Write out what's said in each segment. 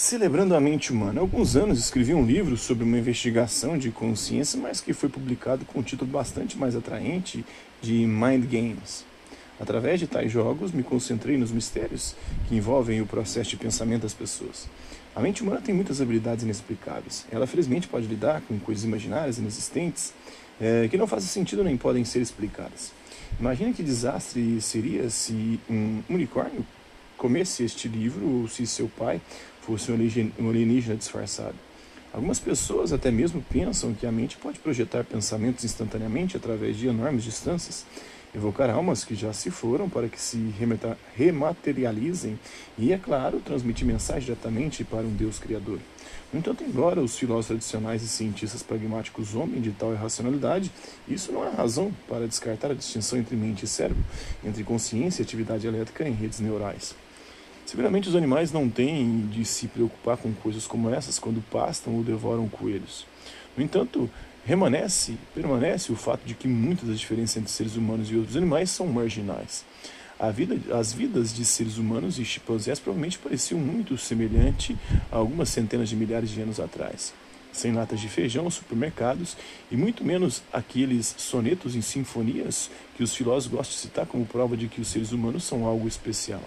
Celebrando a mente humana. Há alguns anos escrevi um livro sobre uma investigação de consciência, mas que foi publicado com um título bastante mais atraente de Mind Games. Através de tais jogos, me concentrei nos mistérios que envolvem o processo de pensamento das pessoas. A mente humana tem muitas habilidades inexplicáveis. Ela, felizmente, pode lidar com coisas imaginárias, inexistentes, é, que não fazem sentido nem podem ser explicadas. Imagina que desastre seria se um unicórnio comesse este livro ou se seu pai fosse um alienígena disfarçado. Algumas pessoas até mesmo pensam que a mente pode projetar pensamentos instantaneamente através de enormes distâncias, evocar almas que já se foram para que se rematerializem e, é claro, transmitir mensagens diretamente para um Deus Criador. No entanto, embora os filósofos tradicionais e cientistas pragmáticos homem de tal irracionalidade, isso não é razão para descartar a distinção entre mente e cérebro, entre consciência e atividade elétrica em redes neurais. Seguramente os animais não têm de se preocupar com coisas como essas quando pastam ou devoram coelhos. No entanto, permanece, permanece o fato de que muitas das diferenças entre seres humanos e outros animais são marginais. Vida, as vidas de seres humanos e chimpanzés provavelmente pareciam muito semelhante a algumas centenas de milhares de anos atrás. Sem latas de feijão, supermercados e muito menos aqueles sonetos em sinfonias que os filósofos gostam de citar como prova de que os seres humanos são algo especial.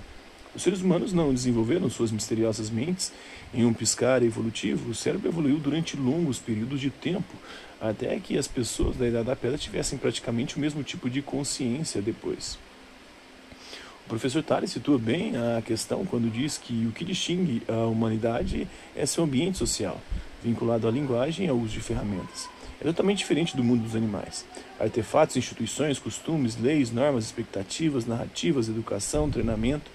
Os seres humanos não desenvolveram suas misteriosas mentes em um piscar evolutivo. O cérebro evoluiu durante longos períodos de tempo, até que as pessoas da Idade da Pedra tivessem praticamente o mesmo tipo de consciência depois. O professor Tales situa bem a questão quando diz que o que distingue a humanidade é seu ambiente social, vinculado à linguagem e ao uso de ferramentas. É totalmente diferente do mundo dos animais. Artefatos, instituições, costumes, leis, normas, expectativas, narrativas, educação, treinamento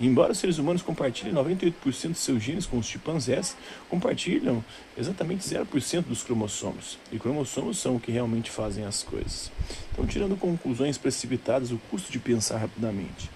Embora os seres humanos compartilhem 98% de seus genes com os chimpanzés, compartilham exatamente 0% dos cromossomos. E cromossomos são o que realmente fazem as coisas. Então, tirando conclusões precipitadas, o custo de pensar rapidamente.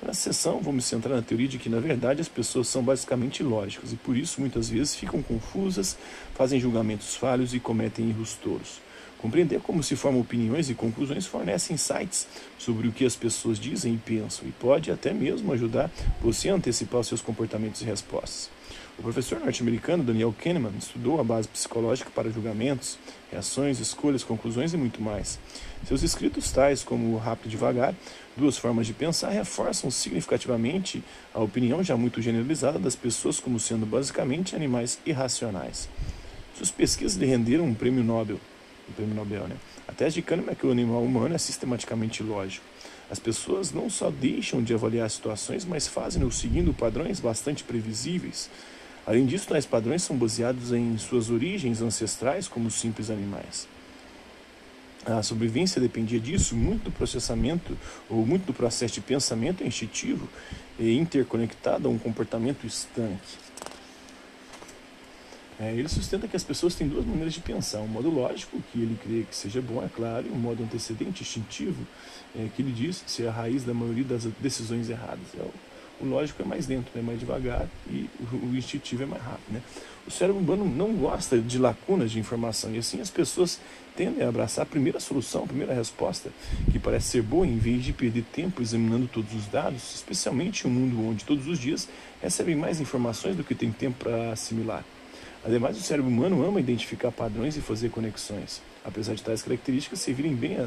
Nessa sessão, vamos centrar na teoria de que, na verdade, as pessoas são basicamente lógicas e, por isso, muitas vezes ficam confusas, fazem julgamentos falhos e cometem erros tolos. Compreender como se formam opiniões e conclusões fornece insights sobre o que as pessoas dizem e pensam e pode até mesmo ajudar você a antecipar seus comportamentos e respostas. O professor norte-americano Daniel Kahneman estudou a base psicológica para julgamentos, reações, escolhas, conclusões e muito mais. Seus escritos, tais como Rápido e Devagar, Duas Formas de Pensar, reforçam significativamente a opinião já muito generalizada das pessoas como sendo basicamente animais irracionais. Suas pesquisas lhe renderam um prêmio Nobel o prêmio Nobel. Né? A tese de Kahneman é que o animal humano é sistematicamente lógico. As pessoas não só deixam de avaliar situações, mas fazem-no seguindo padrões bastante previsíveis. Além disso, tais padrões são baseados em suas origens ancestrais como simples animais. A sobrevivência dependia disso, muito do processamento ou muito do processo de pensamento instintivo e interconectado a um comportamento estanque. É, ele sustenta que as pessoas têm duas maneiras de pensar: um modo lógico, que ele crê que seja bom, é claro, e um modo antecedente, instintivo, é, que ele diz ser a raiz da maioria das decisões erradas. É, o, lógico é mais lento, é mais devagar, e o, o, instintivo é mais rápido. Né? O cérebro humano não gosta de lacunas de informação, e assim as pessoas tendem a abraçar a primeira solução, a primeira resposta, que parece ser boa, em vez de perder tempo examinando todos os dados, especialmente em um mundo onde todos os dias recebem mais informações do que tem tempo para assimilar. Ademais, o cérebro humano ama identificar padrões e fazer conexões. Apesar de tais características servirem bem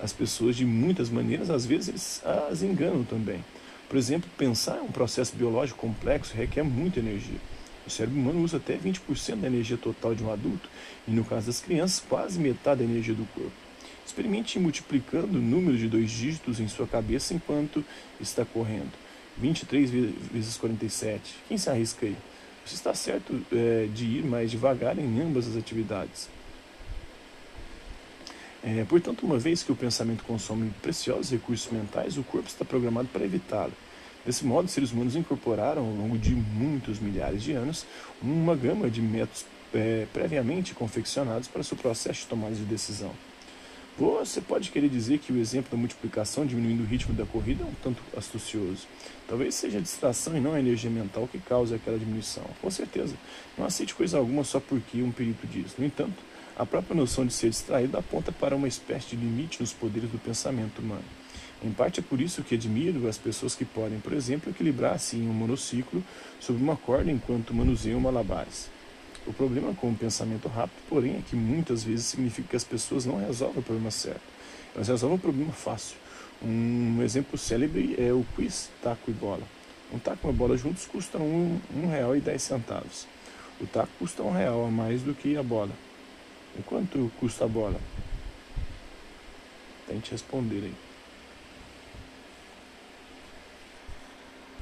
às pessoas de muitas maneiras, às vezes eles as enganam também. Por exemplo, pensar um processo biológico complexo requer muita energia. O cérebro humano usa até 20% da energia total de um adulto e, no caso das crianças, quase metade da energia do corpo. Experimente multiplicando o número de dois dígitos em sua cabeça enquanto está correndo. 23 vezes 47. Quem se arrisca aí? Você está certo é, de ir mais devagar em ambas as atividades. É, portanto, uma vez que o pensamento consome preciosos recursos mentais, o corpo está programado para evitá-lo. Desse modo, os seres humanos incorporaram, ao longo de muitos milhares de anos, uma gama de métodos é, previamente confeccionados para seu processo de tomada de decisão. Você pode querer dizer que o exemplo da multiplicação diminuindo o ritmo da corrida é um tanto astucioso. Talvez seja a distração e não a energia mental que cause aquela diminuição. Com certeza, não aceite coisa alguma só porque um perito diz. No entanto, a própria noção de ser distraído aponta para uma espécie de limite nos poderes do pensamento humano. Em parte é por isso que admiro as pessoas que podem, por exemplo, equilibrar assim um monociclo sobre uma corda enquanto manuseiam malabares. O problema com o pensamento rápido, porém, é que muitas vezes significa que as pessoas não resolvem o problema certo. Elas resolvem o problema fácil. Um exemplo célebre é o quiz taco e bola. Um taco e uma bola juntos custam um, um real e dez centavos. O taco custa um real a mais do que a bola. E quanto custa a bola? Tente responder aí.